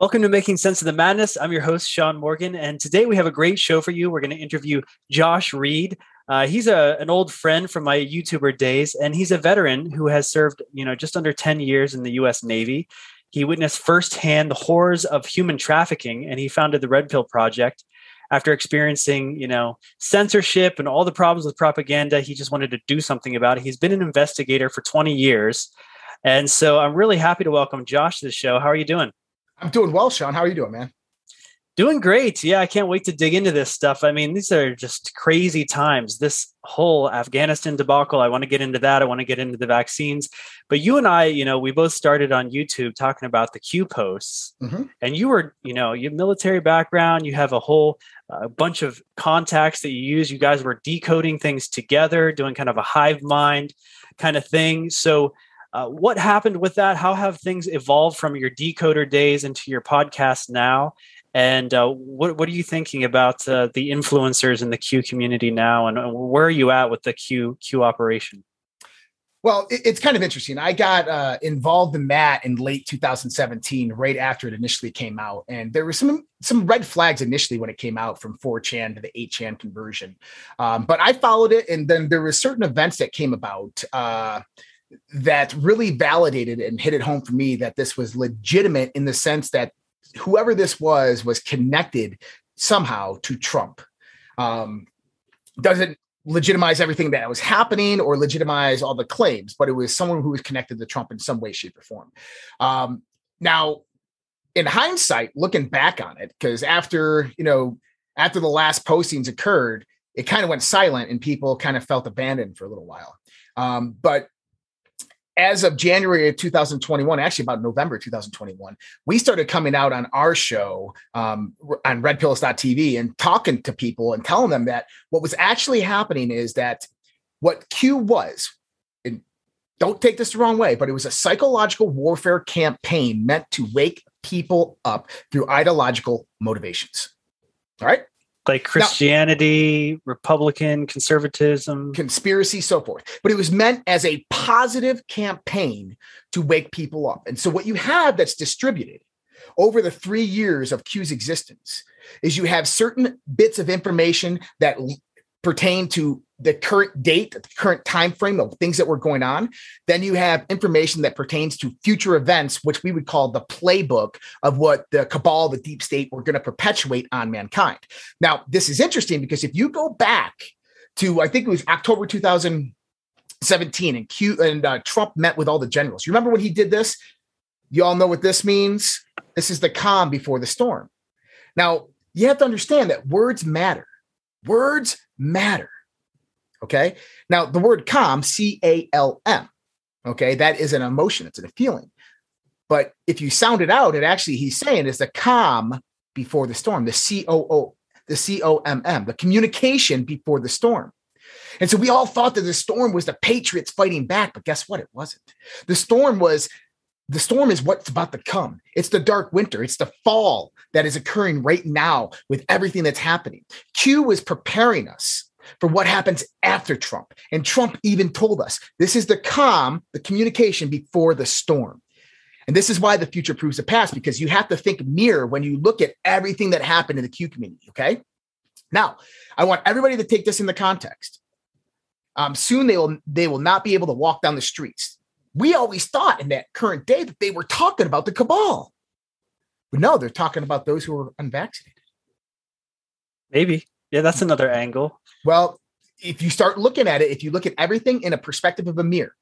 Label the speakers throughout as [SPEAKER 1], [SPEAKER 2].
[SPEAKER 1] Welcome to Making Sense of the Madness. I'm your host, Sean Morgan, and today we have a great show for you. We're going to interview Josh Reid. Uh, he's a, an old friend from my YouTuber days, and he's a veteran who has served, you know, just under 10 years in the U.S. Navy. He witnessed firsthand the horrors of human trafficking, and he founded the Red Pill Project. After experiencing, you know, censorship and all the problems with propaganda, he just wanted to do something about it. He's been an investigator for 20 years, and so I'm really happy to welcome Josh to the show. How are you doing?
[SPEAKER 2] I'm doing well, Sean. How are you doing, man?
[SPEAKER 1] Doing great. Yeah, I can't wait to dig into this stuff. I mean, these are just crazy times. This whole Afghanistan debacle, I want to get into that. I want to get into the vaccines. But you and I, you know, we both started on YouTube talking about the Q posts. Mm-hmm. And you were, you know, you have military background, you have a whole uh, bunch of contacts that you use. You guys were decoding things together, doing kind of a hive mind kind of thing. So uh, what happened with that? How have things evolved from your decoder days into your podcast now? And uh, what what are you thinking about uh, the influencers in the Q community now, and where are you at with the Q Q operation?
[SPEAKER 2] Well, it's kind of interesting. I got uh, involved in that in late 2017, right after it initially came out, and there were some some red flags initially when it came out from 4chan to the 8chan conversion. Um, but I followed it, and then there were certain events that came about uh, that really validated and hit it home for me that this was legitimate in the sense that whoever this was was connected somehow to Trump. Um, doesn't legitimize everything that was happening or legitimize all the claims, but it was someone who was connected to Trump in some way, shape, or form. Um, now, in hindsight, looking back on it, because after you know, after the last postings occurred, it kind of went silent and people kind of felt abandoned for a little while. Um, but as of January of 2021, actually about November 2021, we started coming out on our show um, on redpills.tv and talking to people and telling them that what was actually happening is that what Q was, and don't take this the wrong way, but it was a psychological warfare campaign meant to wake people up through ideological motivations. All right
[SPEAKER 1] like Christianity, now, Republican, conservatism,
[SPEAKER 2] conspiracy, so forth. But it was meant as a positive campaign to wake people up. And so, what you have that's distributed over the three years of Q's existence is you have certain bits of information that pertain to the current date, the current time frame of things that were going on. Then you have information that pertains to future events, which we would call the playbook of what the cabal, the deep state, were going to perpetuate on mankind. Now, this is interesting because if you go back to, I think it was October 2017, and Q and uh, Trump met with all the generals. You remember when he did this? You all know what this means. This is the calm before the storm. Now, you have to understand that words matter. Words matter. Okay. Now, the word calm, C A L M, okay, that is an emotion, it's a feeling. But if you sound it out, it actually, he's saying is the calm before the storm, the C O O, the C O M M, the communication before the storm. And so we all thought that the storm was the Patriots fighting back, but guess what? It wasn't. The storm was the storm is what's about to come. It's the dark winter. It's the fall that is occurring right now with everything that's happening. Q was preparing us for what happens after Trump. And Trump even told us this is the calm, the communication before the storm. And this is why the future proves the past, because you have to think mirror when you look at everything that happened in the Q community. Okay. Now, I want everybody to take this in the context. Um, soon they will they will not be able to walk down the streets. We always thought in that current day that they were talking about the cabal. But no, they're talking about those who are unvaccinated.
[SPEAKER 1] Maybe. Yeah, that's another angle.
[SPEAKER 2] Well, if you start looking at it, if you look at everything in a perspective of a mirror,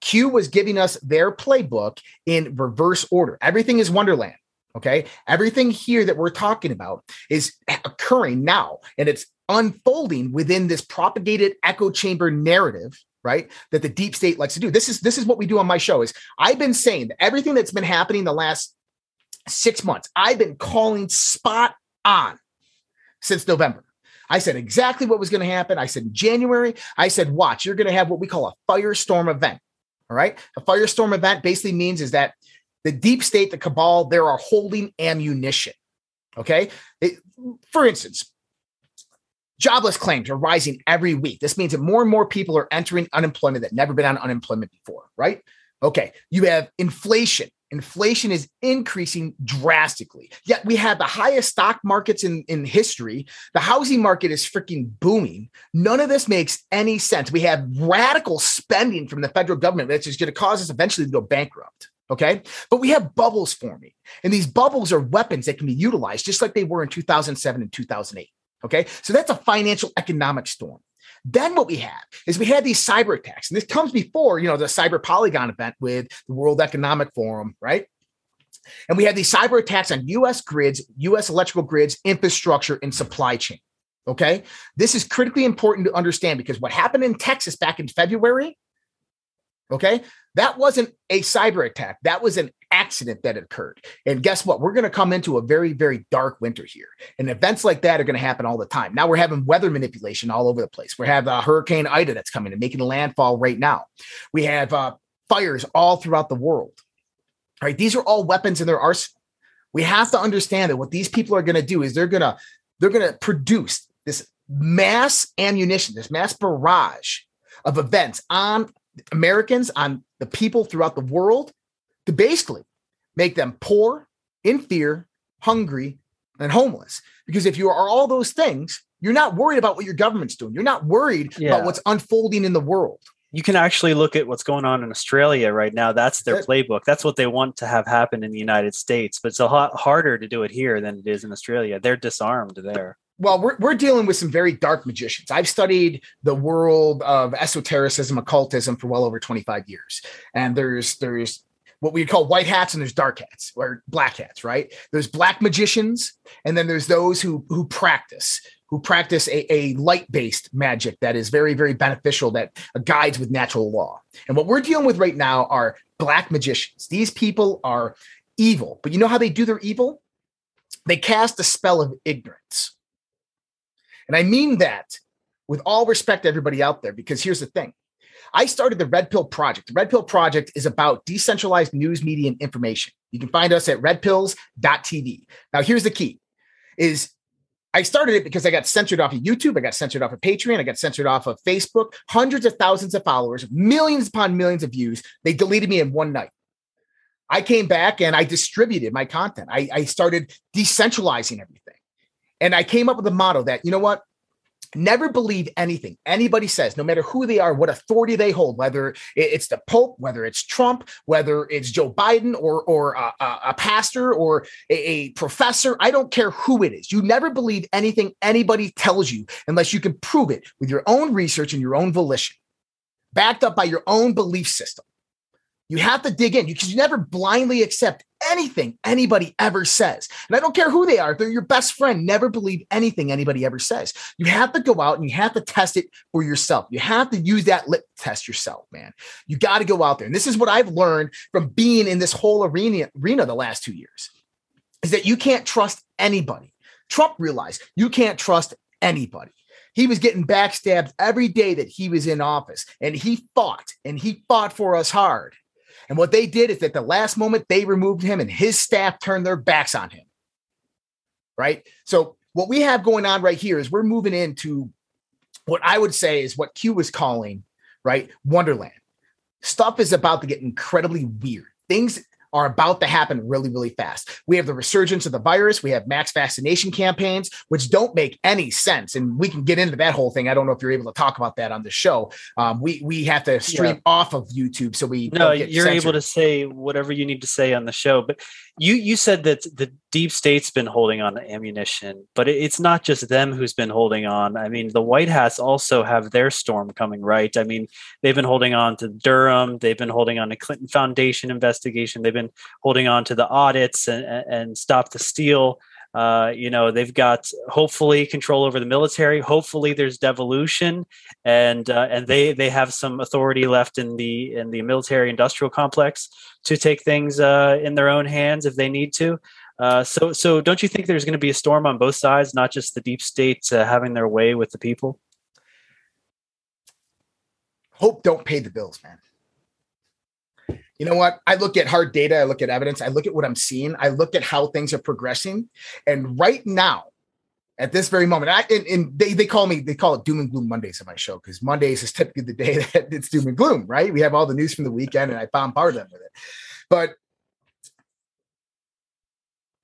[SPEAKER 2] Q was giving us their playbook in reverse order. Everything is Wonderland. Okay. Everything here that we're talking about is occurring now and it's unfolding within this propagated echo chamber narrative right that the deep state likes to do this is this is what we do on my show is i've been saying that everything that's been happening the last six months i've been calling spot on since november I said exactly what was going to happen. I said in January, I said, watch, you're going to have what we call a firestorm event. All right. A firestorm event basically means is that the deep state, the cabal, they are holding ammunition. Okay. It, for instance, jobless claims are rising every week. This means that more and more people are entering unemployment that never been on unemployment before, right? Okay. You have inflation inflation is increasing drastically. Yet we have the highest stock markets in, in history. The housing market is freaking booming. None of this makes any sense. We have radical spending from the federal government that's just going to cause us eventually to go bankrupt. Okay. But we have bubbles forming, and these bubbles are weapons that can be utilized just like they were in 2007 and 2008. Okay. So that's a financial economic storm. Then what we have is we had these cyber attacks, and this comes before you know the cyber Polygon event with the World Economic Forum, right? And we had these cyber attacks on U.S. grids, U.S. electrical grids, infrastructure, and supply chain. Okay, this is critically important to understand because what happened in Texas back in February, okay, that wasn't a cyber attack. That was an accident that occurred. And guess what? We're going to come into a very, very dark winter here. And events like that are going to happen all the time. Now we're having weather manipulation all over the place. We have uh, Hurricane Ida that's coming and making a landfall right now. We have uh, fires all throughout the world. All right. These are all weapons in their arsenal. We have to understand that what these people are going to do is they're going to they're going to produce this mass ammunition, this mass barrage of events on Americans, on the people throughout the world to basically make them poor, in fear, hungry, and homeless. Because if you are all those things, you're not worried about what your government's doing. You're not worried yeah. about what's unfolding in the world.
[SPEAKER 1] You can actually look at what's going on in Australia right now. That's their playbook. That's what they want to have happen in the United States. But it's a lot harder to do it here than it is in Australia. They're disarmed there
[SPEAKER 2] well, we're, we're dealing with some very dark magicians. I've studied the world of esotericism, occultism for well over 25 years. And there's there's what we call white hats and there's dark hats or black hats, right? There's black magicians, and then there's those who who practice, who practice a, a light-based magic that is very, very beneficial, that guides with natural law. And what we're dealing with right now are black magicians. These people are evil, but you know how they do their evil? They cast a spell of ignorance. And I mean that with all respect to everybody out there, because here's the thing I started the Red Pill Project. The Red Pill Project is about decentralized news media and information. You can find us at redpills.tv. Now, here's the key is I started it because I got censored off of YouTube. I got censored off of Patreon. I got censored off of Facebook. Hundreds of thousands of followers, millions upon millions of views. They deleted me in one night. I came back and I distributed my content. I, I started decentralizing everything. And I came up with a motto that, you know what? Never believe anything anybody says, no matter who they are, what authority they hold, whether it's the Pope, whether it's Trump, whether it's Joe Biden or, or a, a pastor or a, a professor. I don't care who it is. You never believe anything anybody tells you unless you can prove it with your own research and your own volition, backed up by your own belief system. You have to dig in because you never blindly accept anything anybody ever says. And I don't care who they are, they're your best friend, never believe anything anybody ever says. You have to go out and you have to test it for yourself. You have to use that lip test yourself, man. You got to go out there. And this is what I've learned from being in this whole arena, arena the last two years is that you can't trust anybody. Trump realized you can't trust anybody. He was getting backstabbed every day that he was in office, and he fought and he fought for us hard. And what they did is at the last moment, they removed him and his staff turned their backs on him. Right. So, what we have going on right here is we're moving into what I would say is what Q was calling, right? Wonderland. Stuff is about to get incredibly weird. Things are about to happen really, really fast. We have the resurgence of the virus. We have max vaccination campaigns, which don't make any sense. And we can get into that whole thing. I don't know if you're able to talk about that on the show. Um, we we have to stream yeah. off of YouTube, so we
[SPEAKER 1] no. you're censored. able to say whatever you need to say on the show. But you you said that the deep state's been holding on to ammunition, but it's not just them who's been holding on. I mean, the White Hats also have their storm coming, right? I mean, they've been holding on to Durham. They've been holding on to Clinton Foundation investigation. They've been holding on to the audits and, and stop the steal. Uh, you know, they've got hopefully control over the military. Hopefully, there's devolution, and uh, and they they have some authority left in the in the military industrial complex to take things uh, in their own hands if they need to. Uh, so so don't you think there's going to be a storm on both sides, not just the deep state uh, having their way with the people?
[SPEAKER 2] Hope don't pay the bills, man you know what? I look at hard data, I look at evidence, I look at what I'm seeing, I look at how things are progressing. And right now, at this very moment, I, and, and, they, they call me, they call it doom and gloom Mondays on my show because Mondays is typically the day that it's doom and gloom, right? We have all the news from the weekend and I bombard them with it. But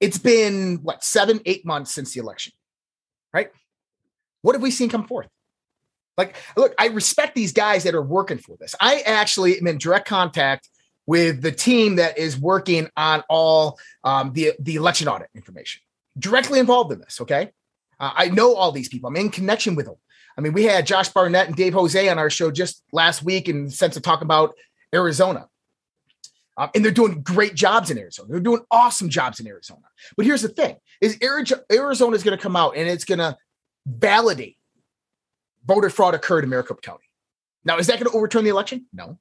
[SPEAKER 2] it's been what seven, eight months since the election, right? What have we seen come forth? Like, look, I respect these guys that are working for this. I actually am in direct contact with the team that is working on all um, the the election audit information, directly involved in this. Okay, uh, I know all these people. I'm in connection with them. I mean, we had Josh Barnett and Dave Jose on our show just last week in the sense of talking about Arizona. Um, and they're doing great jobs in Arizona. They're doing awesome jobs in Arizona. But here's the thing: is Arizona is going to come out and it's going to validate voter fraud occurred in Maricopa County. Now, is that going to overturn the election? No.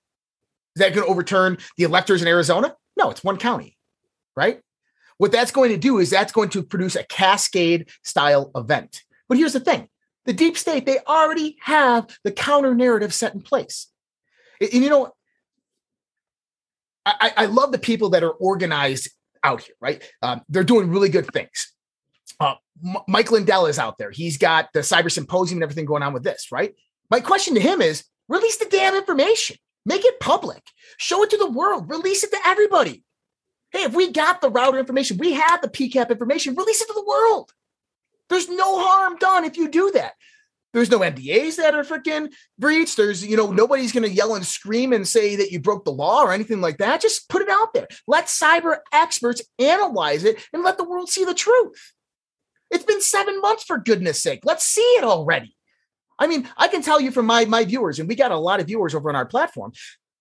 [SPEAKER 2] Is that going to overturn the electors in Arizona? No, it's one county, right? What that's going to do is that's going to produce a cascade style event. But here's the thing the deep state, they already have the counter narrative set in place. And, you know, I, I love the people that are organized out here, right? Um, they're doing really good things. Uh, M- Mike Lindell is out there. He's got the cyber symposium and everything going on with this, right? My question to him is release the damn information, make it public, show it to the world, release it to everybody. Hey, if we got the router information, we have the PCAP information, release it to the world. There's no harm done if you do that. There's no NDAs that are freaking breached. There's, you know, nobody's going to yell and scream and say that you broke the law or anything like that. Just put it out there. Let cyber experts analyze it and let the world see the truth. It's been seven months for goodness sake. Let's see it already. I mean, I can tell you from my my viewers, and we got a lot of viewers over on our platform.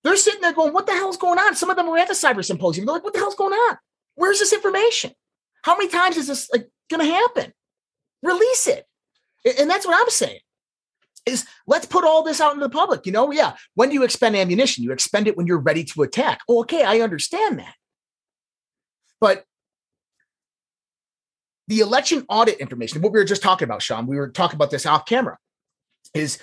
[SPEAKER 2] They're sitting there going, "What the hell's going on?" Some of them were at the cyber symposium. They're like, "What the hell's going on? Where's this information? How many times is this like going to happen?" release it. And that's what I'm saying is let's put all this out into the public. You know, yeah. When do you expend ammunition? You expend it when you're ready to attack. Oh, okay, I understand that. But the election audit information, what we were just talking about, Sean, we were talking about this off camera, is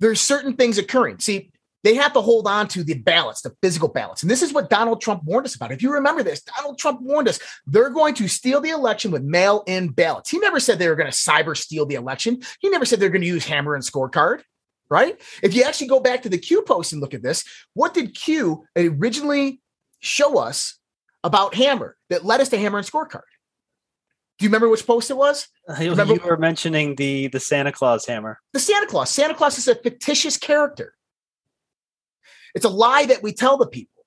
[SPEAKER 2] there's certain things occurring. See, they have to hold on to the balance, the physical balance. And this is what Donald Trump warned us about. If you remember this, Donald Trump warned us they're going to steal the election with mail in ballots. He never said they were going to cyber steal the election. He never said they're going to use hammer and scorecard, right? If you actually go back to the Q post and look at this, what did Q originally show us about hammer that led us to hammer and scorecard? Do you remember which post it was?
[SPEAKER 1] Uh, you, remember? you were mentioning the the Santa Claus hammer.
[SPEAKER 2] The Santa Claus. Santa Claus is a fictitious character. It's a lie that we tell the people.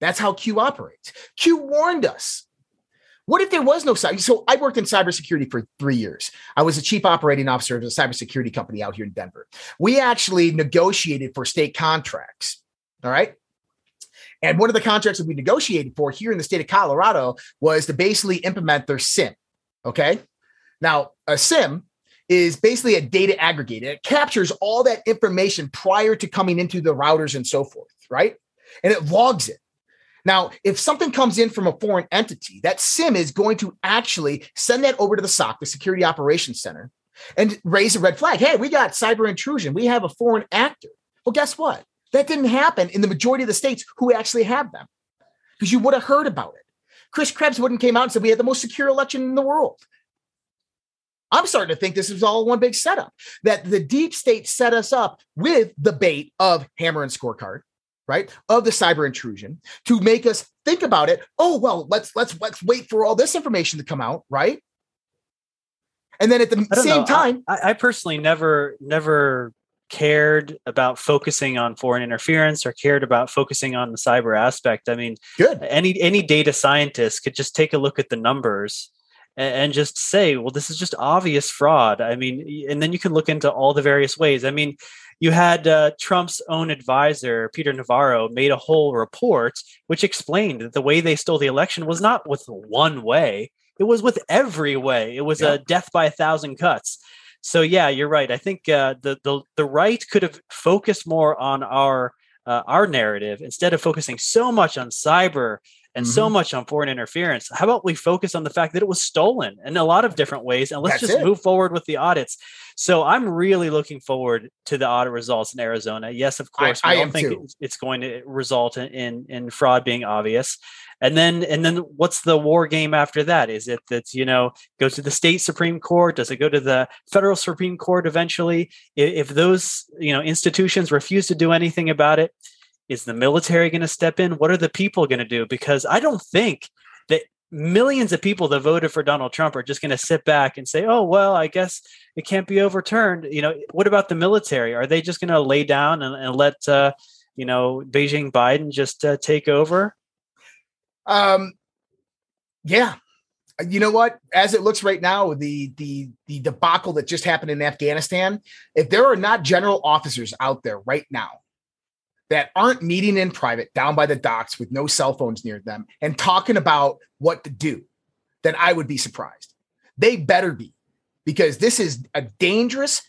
[SPEAKER 2] That's how Q operates. Q warned us. What if there was no cyber? So I worked in cybersecurity for three years. I was a chief operating officer of a cybersecurity company out here in Denver. We actually negotiated for state contracts. All right. And one of the contracts that we negotiated for here in the state of Colorado was to basically implement their SIEM. Okay. Now, a SIEM is basically a data aggregator. It captures all that information prior to coming into the routers and so forth, right? And it logs it. Now, if something comes in from a foreign entity, that SIEM is going to actually send that over to the SOC, the Security Operations Center, and raise a red flag. Hey, we got cyber intrusion. We have a foreign actor. Well, guess what? That didn't happen in the majority of the states who actually have them because you would have heard about it. Chris Krebs wouldn't came out and said we had the most secure election in the world. I'm starting to think this is all one big setup. That the deep state set us up with the bait of hammer and scorecard, right? Of the cyber intrusion to make us think about it. Oh well, let's let's let's wait for all this information to come out, right? And then at the same
[SPEAKER 1] know.
[SPEAKER 2] time,
[SPEAKER 1] I, I personally never never cared about focusing on foreign interference or cared about focusing on the cyber aspect. I mean,
[SPEAKER 2] good.
[SPEAKER 1] Any any data scientist could just take a look at the numbers and just say, well, this is just obvious fraud. I mean, and then you can look into all the various ways. I mean, you had uh, Trump's own advisor, Peter Navarro, made a whole report which explained that the way they stole the election was not with one way, it was with every way. It was yeah. a death by a thousand cuts. So yeah, you're right. I think uh, the the the right could have focused more on our uh, our narrative instead of focusing so much on cyber and mm-hmm. so much on foreign interference. How about we focus on the fact that it was stolen in a lot of different ways and let's That's just it. move forward with the audits. So I'm really looking forward to the audit results in Arizona. Yes, of course,
[SPEAKER 2] I,
[SPEAKER 1] we
[SPEAKER 2] I don't
[SPEAKER 1] think
[SPEAKER 2] too.
[SPEAKER 1] it's going to result in, in, in fraud being obvious. And then and then what's the war game after that? Is it that you know go to the state supreme court? Does it go to the federal supreme court eventually? If, if those you know institutions refuse to do anything about it, is the military going to step in? What are the people going to do? Because I don't think that millions of people that voted for Donald Trump are just going to sit back and say, "Oh, well, I guess it can't be overturned." You know, what about the military? Are they just going to lay down and, and let uh, you know Beijing Biden just uh, take over?
[SPEAKER 2] Um, yeah. You know what? As it looks right now, the the the debacle that just happened in Afghanistan, if there are not general officers out there right now that aren't meeting in private down by the docks with no cell phones near them and talking about what to do, then I would be surprised. They better be, because this is a dangerous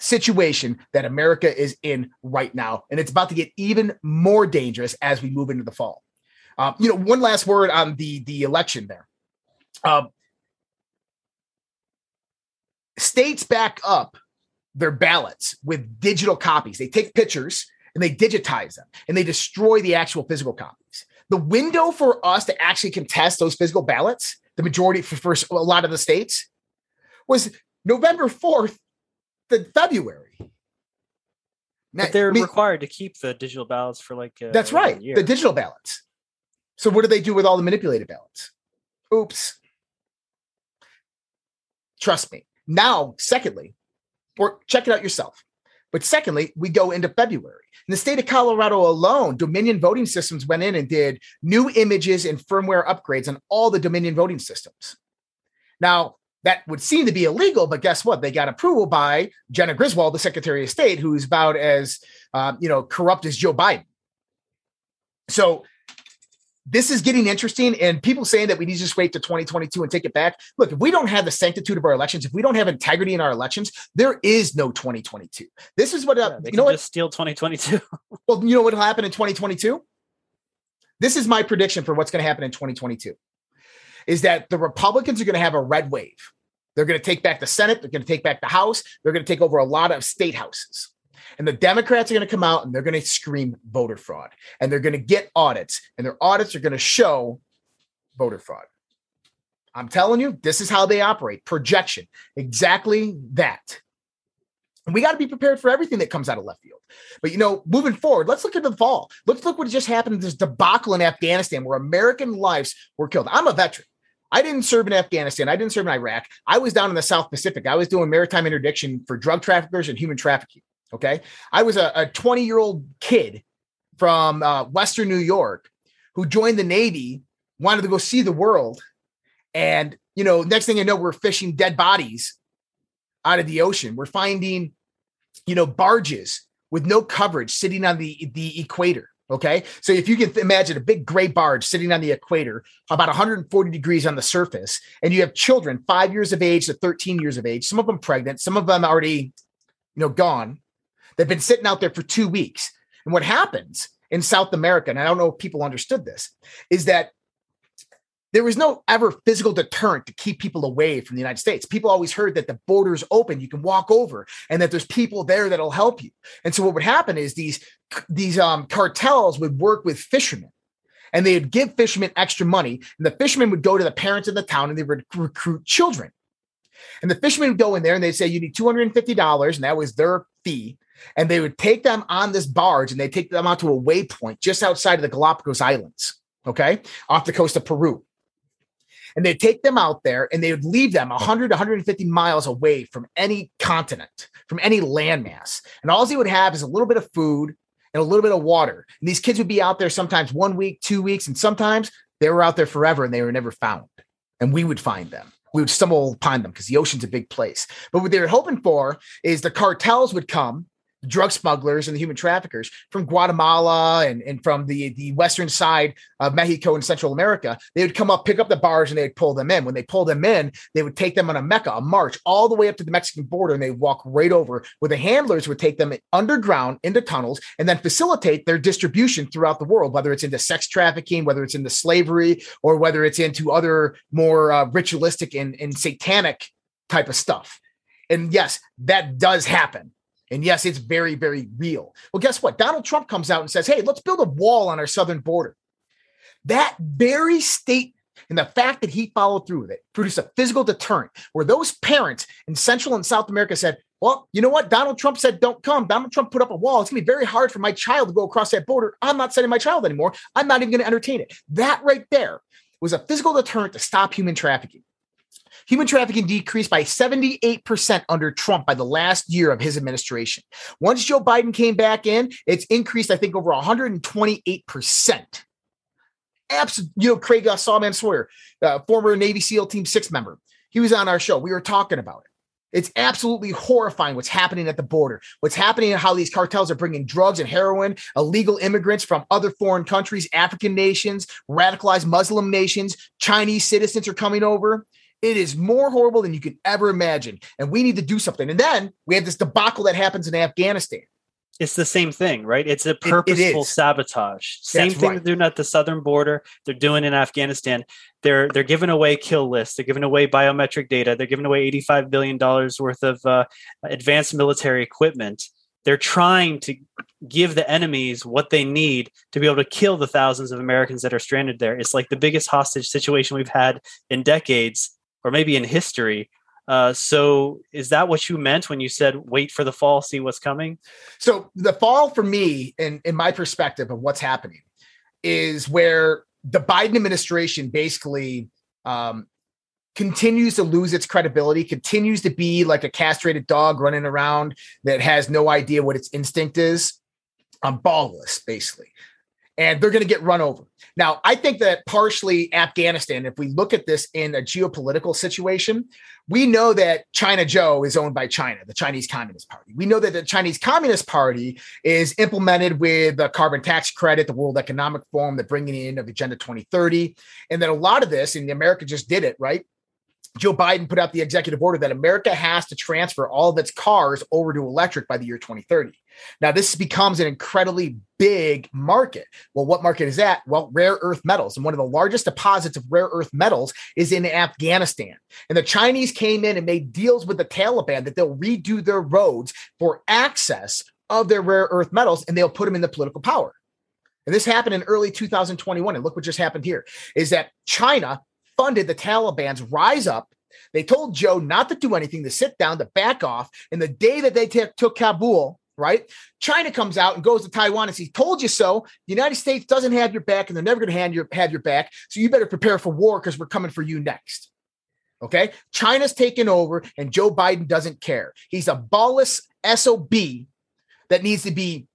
[SPEAKER 2] situation that America is in right now. And it's about to get even more dangerous as we move into the fall. Um, you know, one last word on the the election there. Um, states back up their ballots with digital copies. They take pictures and they digitize them and they destroy the actual physical copies. The window for us to actually contest those physical ballots, the majority for first a lot of the states, was November 4th to February.
[SPEAKER 1] Now, but they're I mean, required to keep the digital ballots for like
[SPEAKER 2] uh, that's right, the digital ballots. So what do they do with all the manipulated ballots? Oops. Trust me. Now, secondly, or check it out yourself. But secondly, we go into February. In the state of Colorado alone, Dominion voting systems went in and did new images and firmware upgrades on all the Dominion voting systems. Now, that would seem to be illegal, but guess what? They got approval by Jena Griswold, the Secretary of State, who's about as uh, you know corrupt as Joe Biden. So this is getting interesting and people saying that we need to just wait to 2022 and take it back. Look if we don't have the sanctitude of our elections if we don't have integrity in our elections there is no 2022 this is what uh,
[SPEAKER 1] yeah, you know what? steal 2022
[SPEAKER 2] well you know what will happen in 2022 this is my prediction for what's going to happen in 2022 is that the republicans are going to have a red wave. They're going to take back the senate they're going to take back the house they're going to take over a lot of state houses and the Democrats are going to come out and they're going to scream voter fraud. And they're going to get audits, and their audits are going to show voter fraud. I'm telling you, this is how they operate projection. Exactly that. And we got to be prepared for everything that comes out of left field. But you know, moving forward, let's look at the fall. Let's look what just happened in this debacle in Afghanistan where American lives were killed. I'm a veteran. I didn't serve in Afghanistan. I didn't serve in Iraq. I was down in the South Pacific. I was doing maritime interdiction for drug traffickers and human trafficking. Okay. I was a 20 year old kid from uh, Western New York who joined the Navy, wanted to go see the world. And, you know, next thing I know, we're fishing dead bodies out of the ocean. We're finding, you know, barges with no coverage sitting on the, the equator. Okay. So if you can imagine a big gray barge sitting on the equator, about 140 degrees on the surface, and you have children five years of age to 13 years of age, some of them pregnant, some of them already, you know, gone. They've been sitting out there for two weeks. And what happens in South America, and I don't know if people understood this, is that there was no ever physical deterrent to keep people away from the United States. People always heard that the borders open, you can walk over, and that there's people there that'll help you. And so what would happen is these these um, cartels would work with fishermen, and they would give fishermen extra money, and the fishermen would go to the parents in the town and they would recruit children. And the fishermen would go in there and they'd say, You need $250, and that was their fee and they would take them on this barge and they take them out to a waypoint just outside of the Galapagos Islands, okay, off the coast of Peru. And they'd take them out there and they would leave them 100 150 miles away from any continent, from any landmass. And all they would have is a little bit of food and a little bit of water. And these kids would be out there sometimes one week, two weeks, and sometimes they were out there forever and they were never found. And we would find them we would stumble upon them because the ocean's a big place. But what they were hoping for is the cartels would come drug smugglers and the human traffickers from Guatemala and, and from the, the western side of Mexico and Central America. They would come up, pick up the bars, and they'd pull them in. When they pull them in, they would take them on a Mecca, a march all the way up to the Mexican border, and they walk right over where the handlers would take them underground into tunnels and then facilitate their distribution throughout the world, whether it's into sex trafficking, whether it's into slavery, or whether it's into other more uh, ritualistic and, and satanic type of stuff. And yes, that does happen and yes, it's very, very real. Well, guess what? Donald Trump comes out and says, hey, let's build a wall on our southern border. That very statement and the fact that he followed through with it produced a physical deterrent where those parents in Central and South America said, well, you know what? Donald Trump said, don't come. Donald Trump put up a wall. It's going to be very hard for my child to go across that border. I'm not sending my child anymore. I'm not even going to entertain it. That right there was a physical deterrent to stop human trafficking. Human trafficking decreased by 78% under Trump by the last year of his administration. Once Joe Biden came back in, it's increased, I think, over 128%. Absolutely, you know, Craig uh, Sawman Sawyer, uh, former Navy SEAL Team Six member, he was on our show. We were talking about it. It's absolutely horrifying what's happening at the border, what's happening and how these cartels are bringing drugs and heroin, illegal immigrants from other foreign countries, African nations, radicalized Muslim nations, Chinese citizens are coming over. It is more horrible than you could ever imagine. And we need to do something. And then we have this debacle that happens in Afghanistan.
[SPEAKER 1] It's the same thing, right? It's a purposeful it, it sabotage. Same That's thing right. they're doing at the southern border. They're doing in Afghanistan. They're they're giving away kill lists. They're giving away biometric data. They're giving away eighty five billion dollars worth of uh, advanced military equipment. They're trying to give the enemies what they need to be able to kill the thousands of Americans that are stranded there. It's like the biggest hostage situation we've had in decades or maybe in history. Uh, so is that what you meant when you said wait for the fall, see what's coming?
[SPEAKER 2] So the fall for me, in, in my perspective of what's happening, is where the Biden administration basically um, continues to lose its credibility, continues to be like a castrated dog running around that has no idea what its instinct is. I'm ballless, basically and they're going to get run over. Now, I think that partially Afghanistan, if we look at this in a geopolitical situation, we know that China Joe is owned by China, the Chinese Communist Party. We know that the Chinese Communist Party is implemented with the carbon tax credit, the World Economic Forum, the bringing in of Agenda 2030, and that a lot of this, and America just did it, right? Joe Biden put out the executive order that America has to transfer all of its cars over to electric by the year 2030. Now, this becomes an incredibly big market. Well, what market is that? Well, rare earth metals. And one of the largest deposits of rare earth metals is in Afghanistan. And the Chinese came in and made deals with the Taliban that they'll redo their roads for access of their rare earth metals and they'll put them in the political power. And this happened in early 2021. And look what just happened here is that China funded the Taliban's rise up they told Joe not to do anything, to sit down, to back off. And the day that they t- took Kabul, right? China comes out and goes to Taiwan and says, "Told you so." The United States doesn't have your back, and they're never going to hand your have your back. So you better prepare for war because we're coming for you next. Okay, China's taken over, and Joe Biden doesn't care. He's a ballless sob that needs to be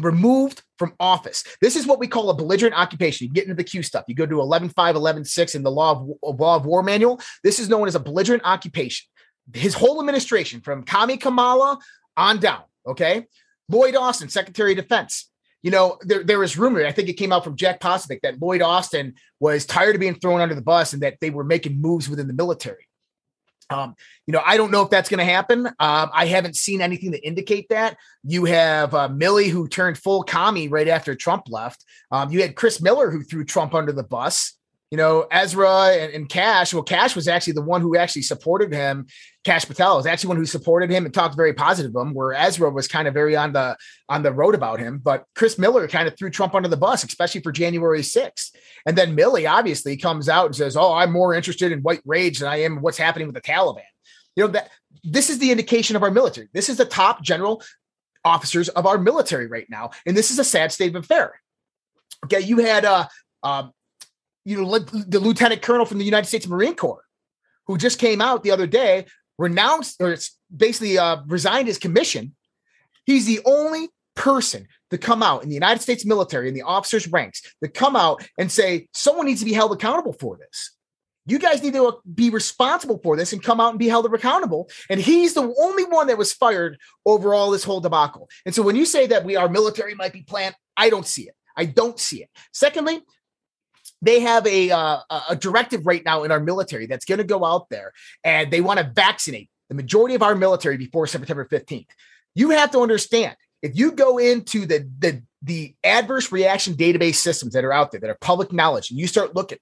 [SPEAKER 2] removed from office. This is what we call a belligerent occupation. You get into the Q stuff. You go to 11.5, 11.6 in the law of, law of war manual. This is known as a belligerent occupation. His whole administration, from Kami Kamala on down, Okay. Lloyd Austin, Secretary of Defense. You know, there, there was rumor, I think it came out from Jack Posobiec, that Lloyd Austin was tired of being thrown under the bus and that they were making moves within the military. Um, you know, I don't know if that's going to happen. Um, I haven't seen anything to indicate that. You have uh, Milley, who turned full commie right after Trump left. Um, you had Chris Miller, who threw Trump under the bus you know, Ezra and, and, Kash. Well, Kash was actually the one who actually supported him. Kash Patel was actually one who supported him and talked very positive of him, where Ezra was kind of very on the on the road about him. But Chris Miller kind of threw Trump under the bus, especially for January 6th. And then Milley obviously comes out and says, Oh, I'm more interested in white rage than I am what's happening with the Taliban. You know, that this is the indication of our military. This is the top general officers of our military right now. And this is a sad state of affair. Okay, you had uh uh, you know, the lieutenant colonel from the United States Marine Corps, who just came out the other day, renounced or basically uh, resigned his commission. He's the only person to come out in the United States military in the officers' ranks to come out and say someone needs to be held accountable for this. You guys need to uh, be responsible for this and come out and be held accountable. And he's the only one that was fired over all this whole debacle. And so when you say that we our military might be planned, I don't see it. I don't see it. Secondly, they have a uh, a directive right now in our military that's going to go out there and they want to vaccinate the majority of our military before September 15th. You have to understand if you go into the the the adverse reaction database systems that are out there that are public knowledge and you start looking,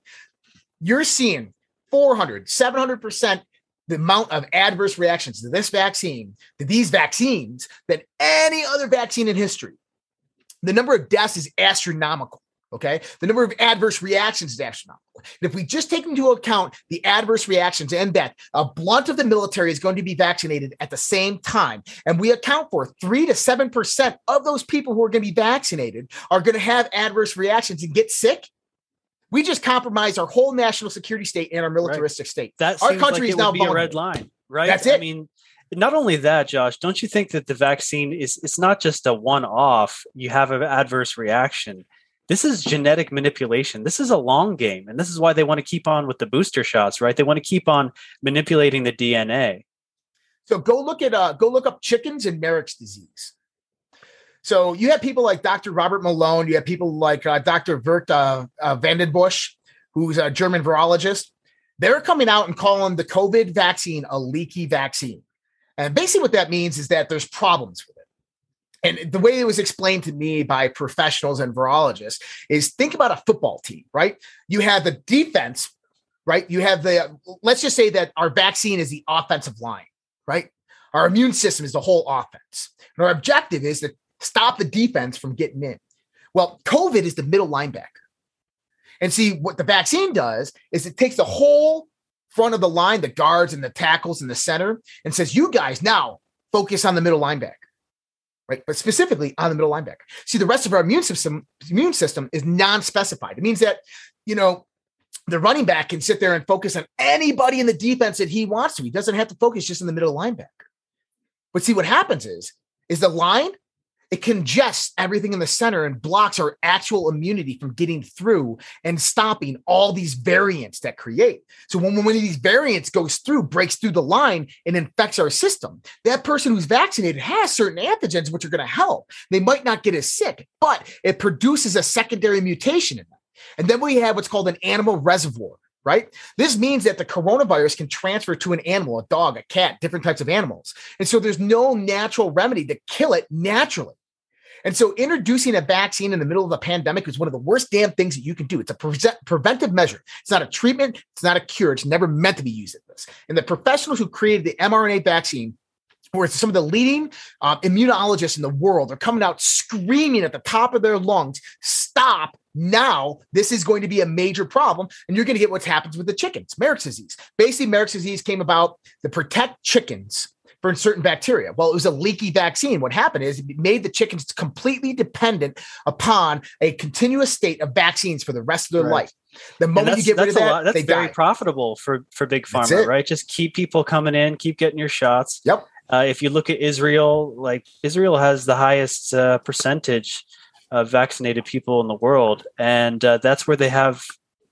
[SPEAKER 2] you're seeing 400, 700% the amount of adverse reactions to this vaccine, to these vaccines, than any other vaccine in history. The number of deaths is astronomical. Okay. The number of adverse reactions is astronomical. And if we just take into account the adverse reactions and that a blunt of the military is going to be vaccinated at the same time, and we account for three to 7% of those people who are going to be vaccinated are going to have adverse reactions and get sick, We just compromised our whole national security state and our militaristic right. state.
[SPEAKER 1] That our country like is now be a red line, right?
[SPEAKER 2] That's it. I
[SPEAKER 1] mean, not only that, Josh, don't you think that the vaccine is it's not just a one-off, you have an adverse reaction. This is genetic manipulation. This is a long game. And this is why they want to keep on with the booster shots, right? They want to keep on manipulating the DNA.
[SPEAKER 2] So go look at uh go look up chickens and Marek's disease. So you have people like Dr. Robert Malone, you have people like uh, Dr. Vert uh, uh, Vanden Bossche, who's a German virologist. They're coming out and calling the COVID vaccine a leaky vaccine. And basically, what that means is that there's problems with it. And the way it was explained to me by professionals and virologists is think about a football team, right? You have the defense, right? You have the, let's just say that our vaccine is the offensive line, right? Our immune system is the whole offense. And our objective is to stop the defense from getting in. Well, COVID is the middle linebacker. And see, what the vaccine does is it takes the whole front of the line, the guards and the tackles in the center, and says, You guys now focus on the middle linebacker. Right, but specifically on the middle linebacker. See, the rest of our immune system immune system is non-specified. It means that you know the running back can sit there and focus on anybody in the defense that he wants to. He doesn't have to focus just in the middle linebacker. But see, what happens is is the line it congests everything in the center and blocks our actual immunity from getting through and stopping all these variants that create. So when one of these variants goes through, breaks through the line and infects our system, that person who's vaccinated has certain antigens which are going to help. They might not get as sick, but it produces a secondary mutation in them. And then we have what's called an animal reservoir right? This means that the coronavirus can transfer to an animal, a dog, a cat, different types of animals. And so there's no natural remedy to kill it naturally. And so introducing a vaccine in the middle of a pandemic is one of the worst damn things that you can do. It's a pre- preventive measure. It's not a treatment. It's not a cure. It's never meant to be used at this. And the professionals who created the mRNA vaccine where some of the leading uh, immunologists in the world are coming out screaming at the top of their lungs, stop now. This is going to be a major problem. And you're going to get what happens with the chickens, Marek's disease. Basically, Marek's disease came about to protect chickens for certain bacteria. Well, it was a leaky vaccine. What happened is it made the chickens completely dependent upon a continuous state of vaccines for the rest of their right. life. The moment you get rid of that,
[SPEAKER 1] lot, that's very die. profitable for for big pharma, right? Just keep people coming in, keep getting your shots.
[SPEAKER 2] Yep.
[SPEAKER 1] Uh, if you look at Israel, like Israel has the highest uh, percentage of vaccinated people in the world, and uh, that's where they have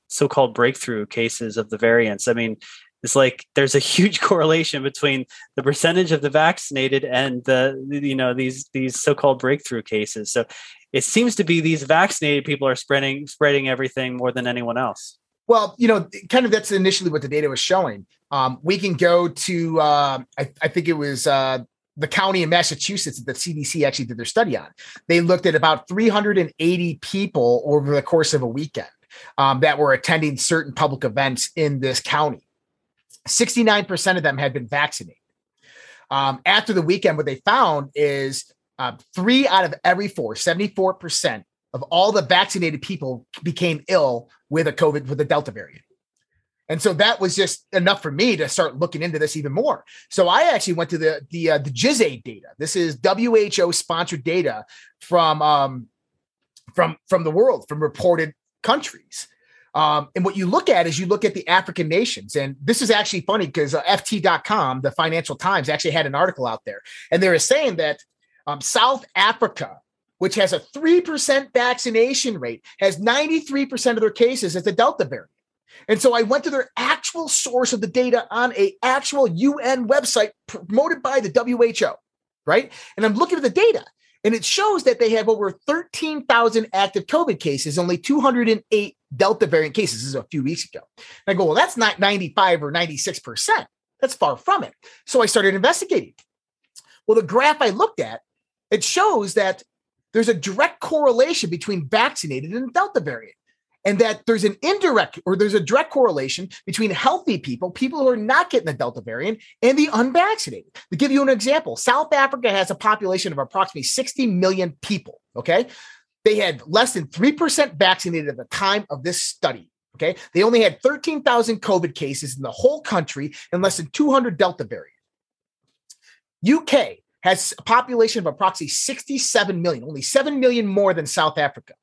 [SPEAKER 1] so-called breakthrough cases of the variants. I mean, it's like there's a huge correlation between the percentage of the vaccinated and the you know these these so-called breakthrough cases. So it seems to be these vaccinated people are spreading spreading everything more than anyone else.
[SPEAKER 2] Well you know kind of that's initially what the data was showing. Um, we can go to uh, I, I, think it was uh, the county in Massachusetts that the CDC actually did their study on. They looked at about 380 people over the course of a weekend um, that were attending certain public events in this county. 69% of them had been vaccinated. Um, after the weekend, what they found is uh, three out of every four, 74% of all the vaccinated people became ill with a COVID, with the Delta variant. And so that was just enough for me to start looking into this even more. So I actually went to the the uh, the GISAID data. This is WHO sponsored data from um, from from the world, from reported countries. Um, and what you look at is you look at the African nations. And this is actually funny because uh, FT.com, the Financial Times, actually had an article out there. And they were saying that um, South Africa, which has a 3% vaccination rate, has 93% of their cases as the Delta variant. And so I went to their actual source of the data on a actual UN website promoted by the WHO, right? And I'm looking at the data and it shows that they have over 13,000 active COVID cases, only 208 Delta variant cases. This is a few weeks ago. And I go, well, that's not 95 or 96%. That's far from it. So I started investigating. Well, the graph I looked at, it shows that there's a direct correlation between vaccinated and Delta variant and that there's an indirect or there's a direct correlation between healthy people, people who are not getting the Delta variant, and the unvaccinated. To give you an example, South Africa has a population of approximately 60 million people. Okay. They had less than 3% vaccinated at the time of this study. Okay. They only had 13,000 COVID cases in the whole country and less than 200 Delta variant. UK has a population of approximately 67 million, only 7 million more than South Africa.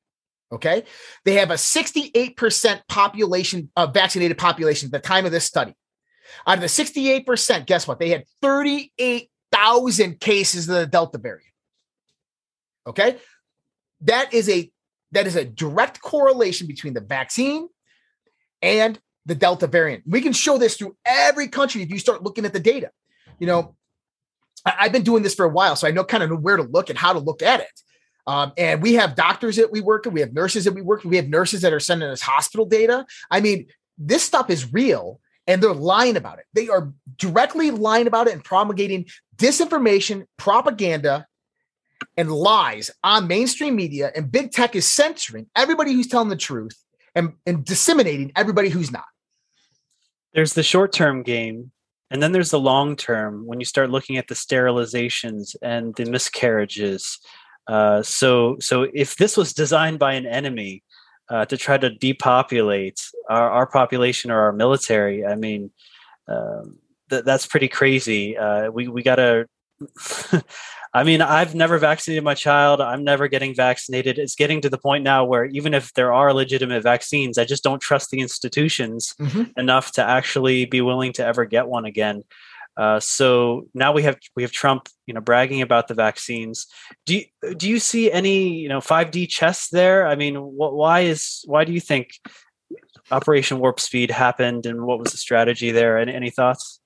[SPEAKER 2] Okay. They have a 68% population, uh, vaccinated population at the time of this study. Out of the 68%, guess what? They had 38,000 cases of the Delta variant. Okay. That is a that is a direct correlation between the vaccine and the Delta variant. We can show this through every country if you start looking at the data. You know, I, have been doing this for a while, so I know kind of where to look and how to look at it. Um, and we have doctors that we work with, we have nurses that we work with, we have nurses that are sending us hospital data. I mean, this stuff is real and they're lying about it. They are directly lying about it and promulgating disinformation, propaganda, and lies on mainstream media. And big tech is censoring everybody who's telling the truth and, and disseminating everybody who's not.
[SPEAKER 1] There's the short term game. And then there's the long term when you start looking at the sterilizations and the miscarriages. Uh, so, so if this was designed by an enemy uh, to try to depopulate our, our population or our military, I mean, um, th- that's pretty crazy. Uh, we we gotta I mean, I've never vaccinated my child. I'm never getting vaccinated. It's getting to the point now where even if there are legitimate vaccines, I just don't trust the institutions mm-hmm. enough to actually be willing to ever get one again. Uh, so now we have we have Trump, you know, bragging about the vaccines. Do you, do you see any you know 5D chess there? I mean, what, why is why do you think Operation Warp Speed happened, and what was the strategy there? Any, any thoughts?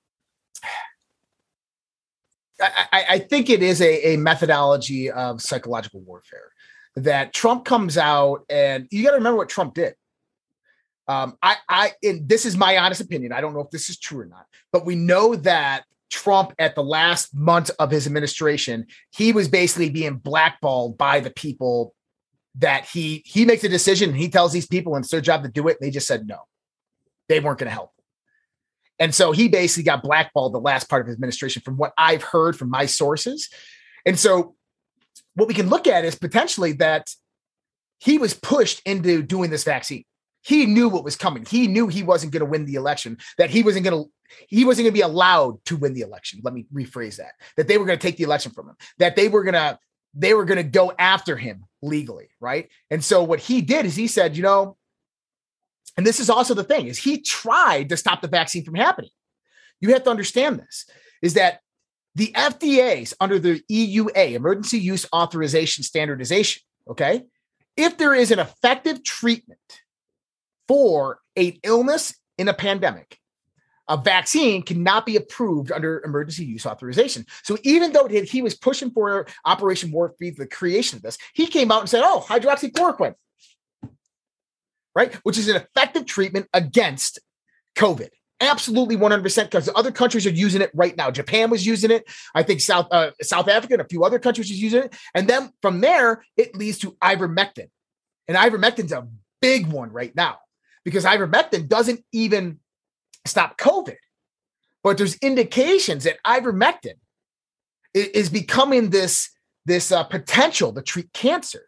[SPEAKER 2] I, I think it is a, a methodology of psychological warfare that Trump comes out and you got to remember what Trump did. Um, I, I, this is my honest opinion. I don't know if this is true or not, but we know that Trump, at the last month of his administration, he was basically being blackballed by the people that he he makes a decision. he tells these people, and it's their job to do it. And they just said no, they weren't going to help. And so he basically got blackballed the last part of his administration from what I've heard from my sources. And so what we can look at is potentially that he was pushed into doing this vaccine. He knew what was coming. He knew he wasn't going to win the election, that he wasn't going to he wasn't going to be allowed to win the election. Let me rephrase that. That they were going to take the election from him. That they were going to they were going to go after him legally, right? And so what he did is he said, you know, and this is also the thing is he tried to stop the vaccine from happening. You have to understand this is that the FDA's under the EUA, emergency use authorization standardization, okay? If there is an effective treatment for a illness in a pandemic, a vaccine cannot be approved under emergency use authorization. So even though he was pushing for Operation Warp Speed, the creation of this, he came out and said, "Oh, hydroxychloroquine right? Which is an effective treatment against COVID. Absolutely 100% because other countries are using it right now. Japan was using it. I think South uh, South Africa and a few other countries are using it. And then from there, it leads to ivermectin. And ivermectin's a big one right now because ivermectin doesn't even stop COVID. But there's indications that ivermectin is becoming this, this uh, potential to treat cancer.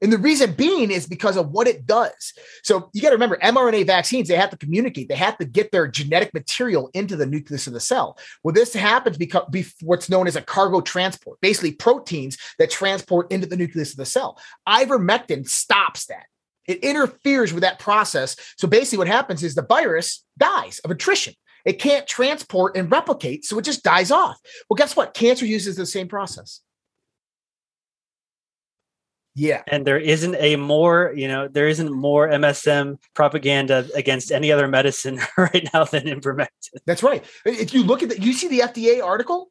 [SPEAKER 2] And the reason being is because of what it does. So you got to remember mRNA vaccines, they have to communicate, they have to get their genetic material into the nucleus of the cell. Well, this happens because what's known as a cargo transport, basically proteins that transport into the nucleus of the cell. Ivermectin stops that. It interferes with that process. So basically, what happens is the virus dies of attrition. It can't transport and replicate, so it just dies off. Well, guess what? Cancer uses the same process. Yeah.
[SPEAKER 1] And there isn't a more, you know, there isn't more MSM propaganda against any other medicine right now than ivermectin.
[SPEAKER 2] That's right. If you look at the, you see the FDA article.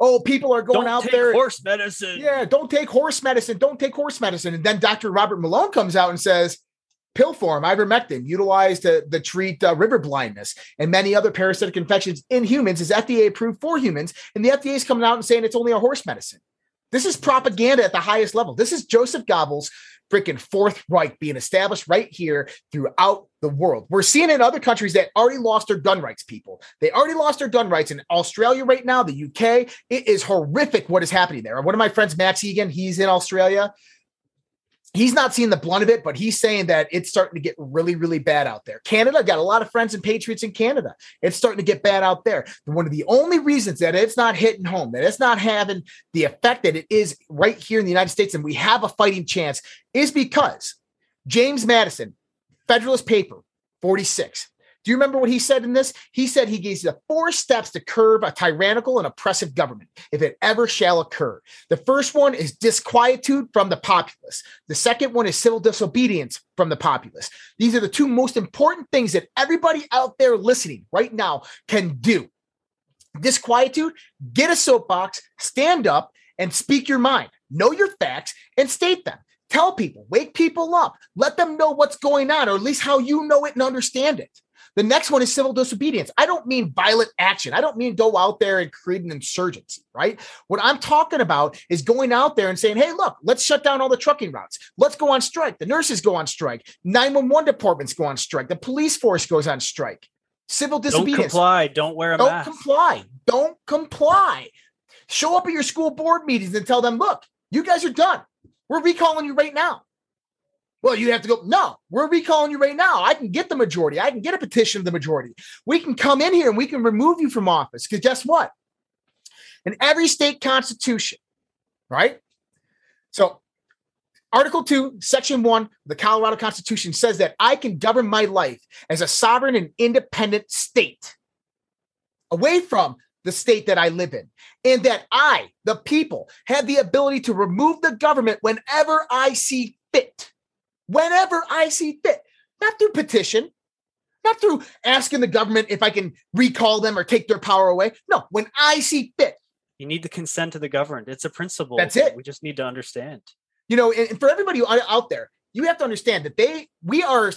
[SPEAKER 2] Oh, people are going
[SPEAKER 1] don't
[SPEAKER 2] out there.
[SPEAKER 1] Horse medicine.
[SPEAKER 2] Yeah, don't take horse medicine. Don't take horse medicine. And then Dr. Robert Malone comes out and says, pill form, ivermectin, utilized to, to treat uh, river blindness and many other parasitic infections in humans, is FDA approved for humans. And the FDA is coming out and saying it's only a horse medicine. This is propaganda at the highest level. This is Joseph Goebbels' freaking Fourth Reich being established right here throughout the world. We're seeing in other countries that already lost their gun rights, people. They already lost their gun rights in Australia right now, the UK. It is horrific what is happening there. One of my friends, Matt Egan, he's in Australia he's not seeing the blunt of it, but he's saying that it's starting to get really, really bad out there. Canada got a lot of friends and patriots in Canada. It's starting to get bad out there. One of the only reasons that it's not hitting home, that it's not having the effect that it is right here in the United States, and we have a fighting chance, is because James Madison, Federalist Paper 46. Do you remember what he said in this? He said he gives the four steps to curb a tyrannical and oppressive government, if it ever shall occur. The first one is disquietude from the populace. The second one is civil disobedience from the populace. These are the two most important things that everybody out there listening right now can do. Disquietude, get a soapbox, stand up, and speak your mind. Know your facts and state them. Tell people, wake people up, let them know what's going on, or at least how you know it and understand it. The next one is civil disobedience. I don't mean violent action. I don't mean go out there and create an insurgency, right? What I'm talking about is going out there and saying, hey, look, let's shut down all the trucking routes. Let's go on strike. The nurses go on strike. 911 departments go on strike. The police force goes on strike. Civil disobedience.
[SPEAKER 1] Don't comply. Don't wear a
[SPEAKER 2] don't
[SPEAKER 1] mask.
[SPEAKER 2] Don't comply. Don't comply. Show up at your school board meetings and tell them, look, you guys are done. We're recalling you right now. Well, you have to go. No, we're recalling you right now. I can get the majority. I can get a petition of the majority. We can come in here and we can remove you from office. Because guess what? In every state constitution, right? So, Article 2, Section 1, the Colorado Constitution says that I can govern my life as a sovereign and independent state away from the state that I live in, and that I, the people, have the ability to remove the government whenever I see fit whenever I see fit, not through petition, not through asking the government if I can recall them or take their power away. No, when I see fit.
[SPEAKER 1] You need the consent of the governed. It's a principle.
[SPEAKER 2] That's it.
[SPEAKER 1] We just need to understand.
[SPEAKER 2] You know, and for everybody out there, you have to understand that they, we are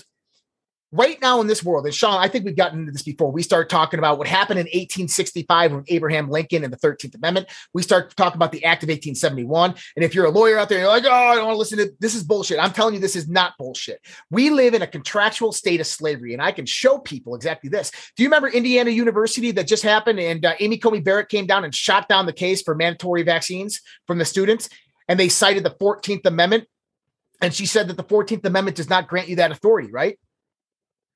[SPEAKER 2] right now in this world, and Sean, I think we've gotten into this before. We start talking about what happened in 1865 with Abraham Lincoln and the 13th Amendment. We start talking about the Act of 1871. And if you're a lawyer out there, you're like, oh, I don't want to listen to this is bullshit. I'm telling you, this is not bullshit. We live in a contractual state of slavery, and I can show people exactly this. Do you remember Indiana University that just happened? And uh, Amy Coney Barrett came down and shot down the case for mandatory vaccines from the students, and they cited the 14th Amendment. And she said that the 14th Amendment does not grant you that authority, right?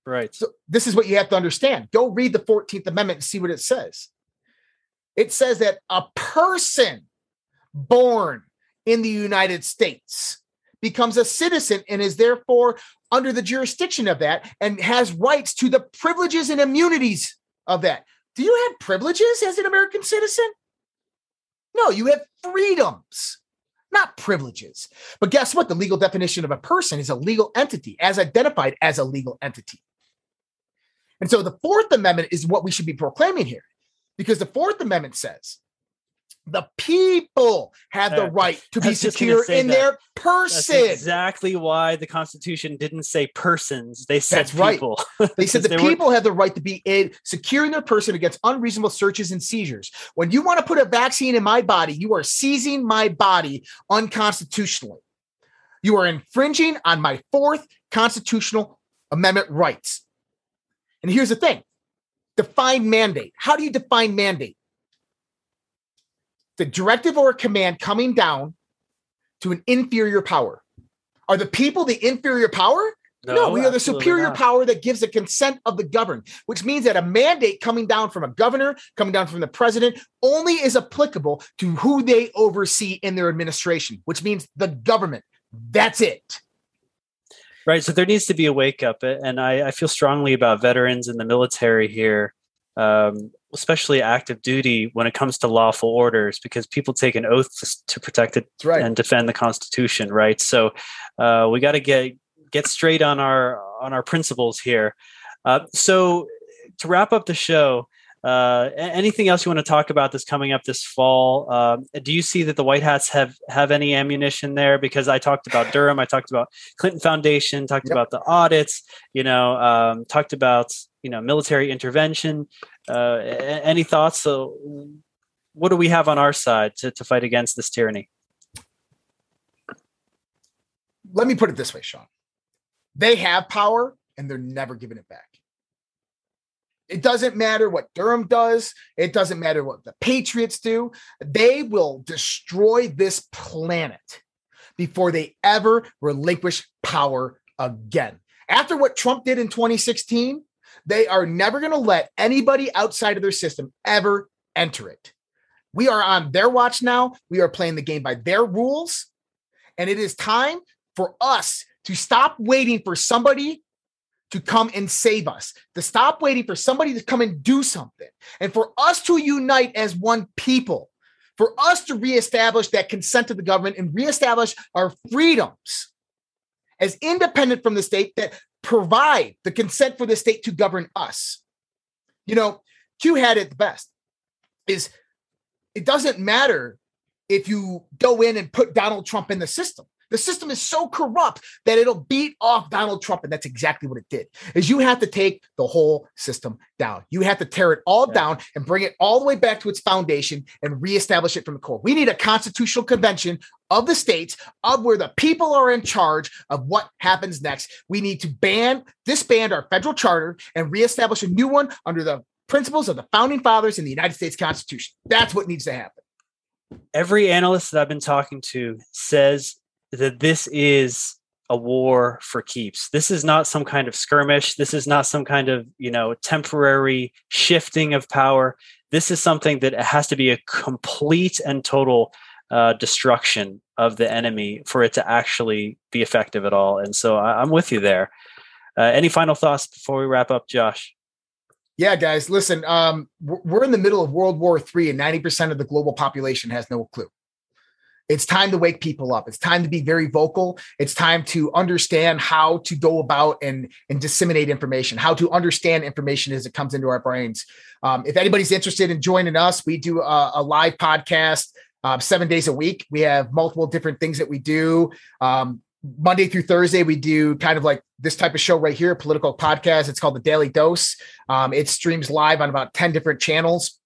[SPEAKER 1] Right.
[SPEAKER 2] So this is what you have to understand. Go read the 14th Amendment and see what it says. It says that a person born in the United States becomes a citizen and is therefore under the jurisdiction of that and has rights to the privileges and immunities of that. Do you have privileges as an American citizen? No, you have freedoms, not privileges. But guess what? The legal definition of a person is a legal entity as identified as a legal entity. And so the Fourth Amendment is what we should be proclaiming here, because the Fourth Amendment says the people have the uh, right to be secure in that. their person.
[SPEAKER 1] That's exactly why the Constitution didn't say persons. They said
[SPEAKER 2] That's
[SPEAKER 1] people.
[SPEAKER 2] Right. They said the they people were... have the right to be in, secure in their person against unreasonable searches and seizures. When you want to put a vaccine in my body, you are seizing my body unconstitutionally. You are infringing on my fourth constitutional amendment rights. And here's the thing define mandate. How do you define mandate? The directive or a command coming down to an inferior power. Are the people the inferior power? No, no we are the superior not. power that gives the consent of the governed, which means that a mandate coming down from a governor, coming down from the president, only is applicable to who they oversee in their administration, which means the government. That's it.
[SPEAKER 1] Right. So there needs to be a wake up. And I, I feel strongly about veterans in the military here, um, especially active duty when it comes to lawful orders, because people take an oath to, to protect it right. and defend the Constitution. Right. So uh, we got to get get straight on our on our principles here. Uh, so to wrap up the show, uh, anything else you want to talk about that's coming up this fall? Um, do you see that the White Hats have have any ammunition there? Because I talked about Durham, I talked about Clinton Foundation, talked yep. about the audits, you know, um, talked about you know military intervention. Uh, any thoughts? So, what do we have on our side to, to fight against this tyranny?
[SPEAKER 2] Let me put it this way, Sean. They have power and they're never giving it back. It doesn't matter what Durham does. It doesn't matter what the Patriots do. They will destroy this planet before they ever relinquish power again. After what Trump did in 2016, they are never going to let anybody outside of their system ever enter it. We are on their watch now. We are playing the game by their rules. And it is time for us to stop waiting for somebody to come and save us, to stop waiting for somebody to come and do something, and for us to unite as one people, for us to reestablish that consent to the government and reestablish our freedoms. As independent from the state that provide the consent for the state to govern us. You know, Q had it the best. Is it doesn't matter if you go in and put Donald Trump in the system. The system is so corrupt that it'll beat off Donald Trump. And that's exactly what it did. Is you have to take the whole system down. You have to tear it all yeah. down and bring it all the way back to its foundation and reestablish it from the core. We need a constitutional convention of the states of where the people are in charge of what happens next. We need to ban, disband our federal charter and reestablish a new one under the principles of the founding fathers in the United States Constitution. That's what needs to happen.
[SPEAKER 1] Every analyst that I've been talking to says that this is a war for keeps. This is not some kind of skirmish. This is not some kind of, you know, temporary shifting of power. This is something that has to be a complete and total uh, destruction of the enemy for it to actually be effective at all. And so I, am with you there. Uh, any final thoughts before we wrap up, Josh?
[SPEAKER 2] Yeah, guys, listen, um, we're in the middle of World War III, and 90% of the global population has no clue. It's time to wake people up. It's time to be very vocal. It's time to understand how to go about and, and disseminate information, how to understand information as it comes into our brains. Um, if anybody's interested in joining us, we do a, a live podcast uh, seven days a week. We have multiple different things that we do. Um, Monday through Thursday, we do kind of like this type of show right here, political podcast. It's called the Daily Dose. Um, it streams live on about 10 different channels.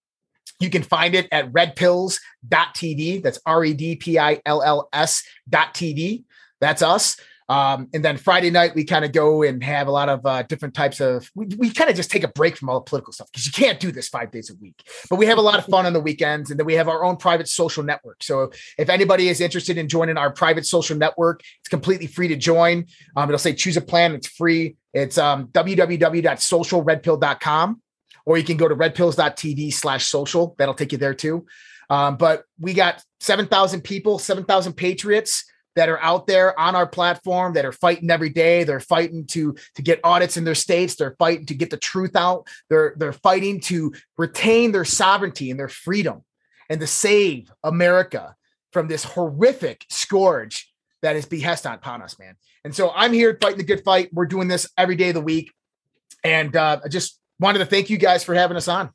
[SPEAKER 2] You can find it at redpills.tv. That's R E D P I L L S.tv. That's us. Um, and then Friday night, we kind of go and have a lot of uh, different types of, we, we kind of just take a break from all the political stuff because you can't do this five days a week. But we have a lot of fun on the weekends. And then we have our own private social network. So if anybody is interested in joining our private social network, it's completely free to join. Um, it'll say choose a plan, it's free. It's um, www.socialredpill.com or you can go to redpills.tv slash social. That'll take you there too. Um, but we got 7,000 people, 7,000 patriots that are out there on our platform that are fighting every day. They're fighting to to get audits in their states. They're fighting to get the truth out. They're they're fighting to retain their sovereignty and their freedom and to save America from this horrific scourge that is behest upon us, man. And so I'm here fighting the good fight. We're doing this every day of the week. And uh, I just wanted to thank you guys for having us on.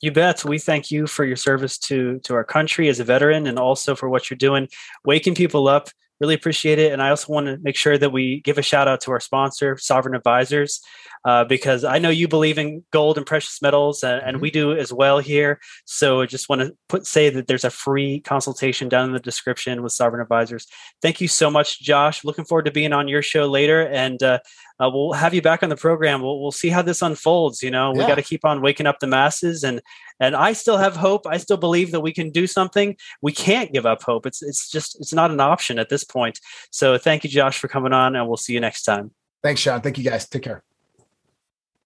[SPEAKER 1] You bet. We thank you for your service to to our country as a veteran, and also for what you're doing, waking people up. Really appreciate it. And I also want to make sure that we give a shout out to our sponsor, Sovereign Advisors, uh, because I know you believe in gold and precious metals, and, and mm-hmm. we do as well here. So I just want to put say that there's a free consultation down in the description with Sovereign Advisors. Thank you so much, Josh. Looking forward to being on your show later, and uh, uh, we'll have you back on the program. We'll, we'll see how this unfolds. You know, we got to keep on waking up the masses, and and I still have hope. I still believe that we can do something. We can't give up hope. It's it's just it's not an option at this point. So thank you, Josh, for coming on, and we'll see you next time.
[SPEAKER 2] Thanks, Sean. Thank you, guys. Take care.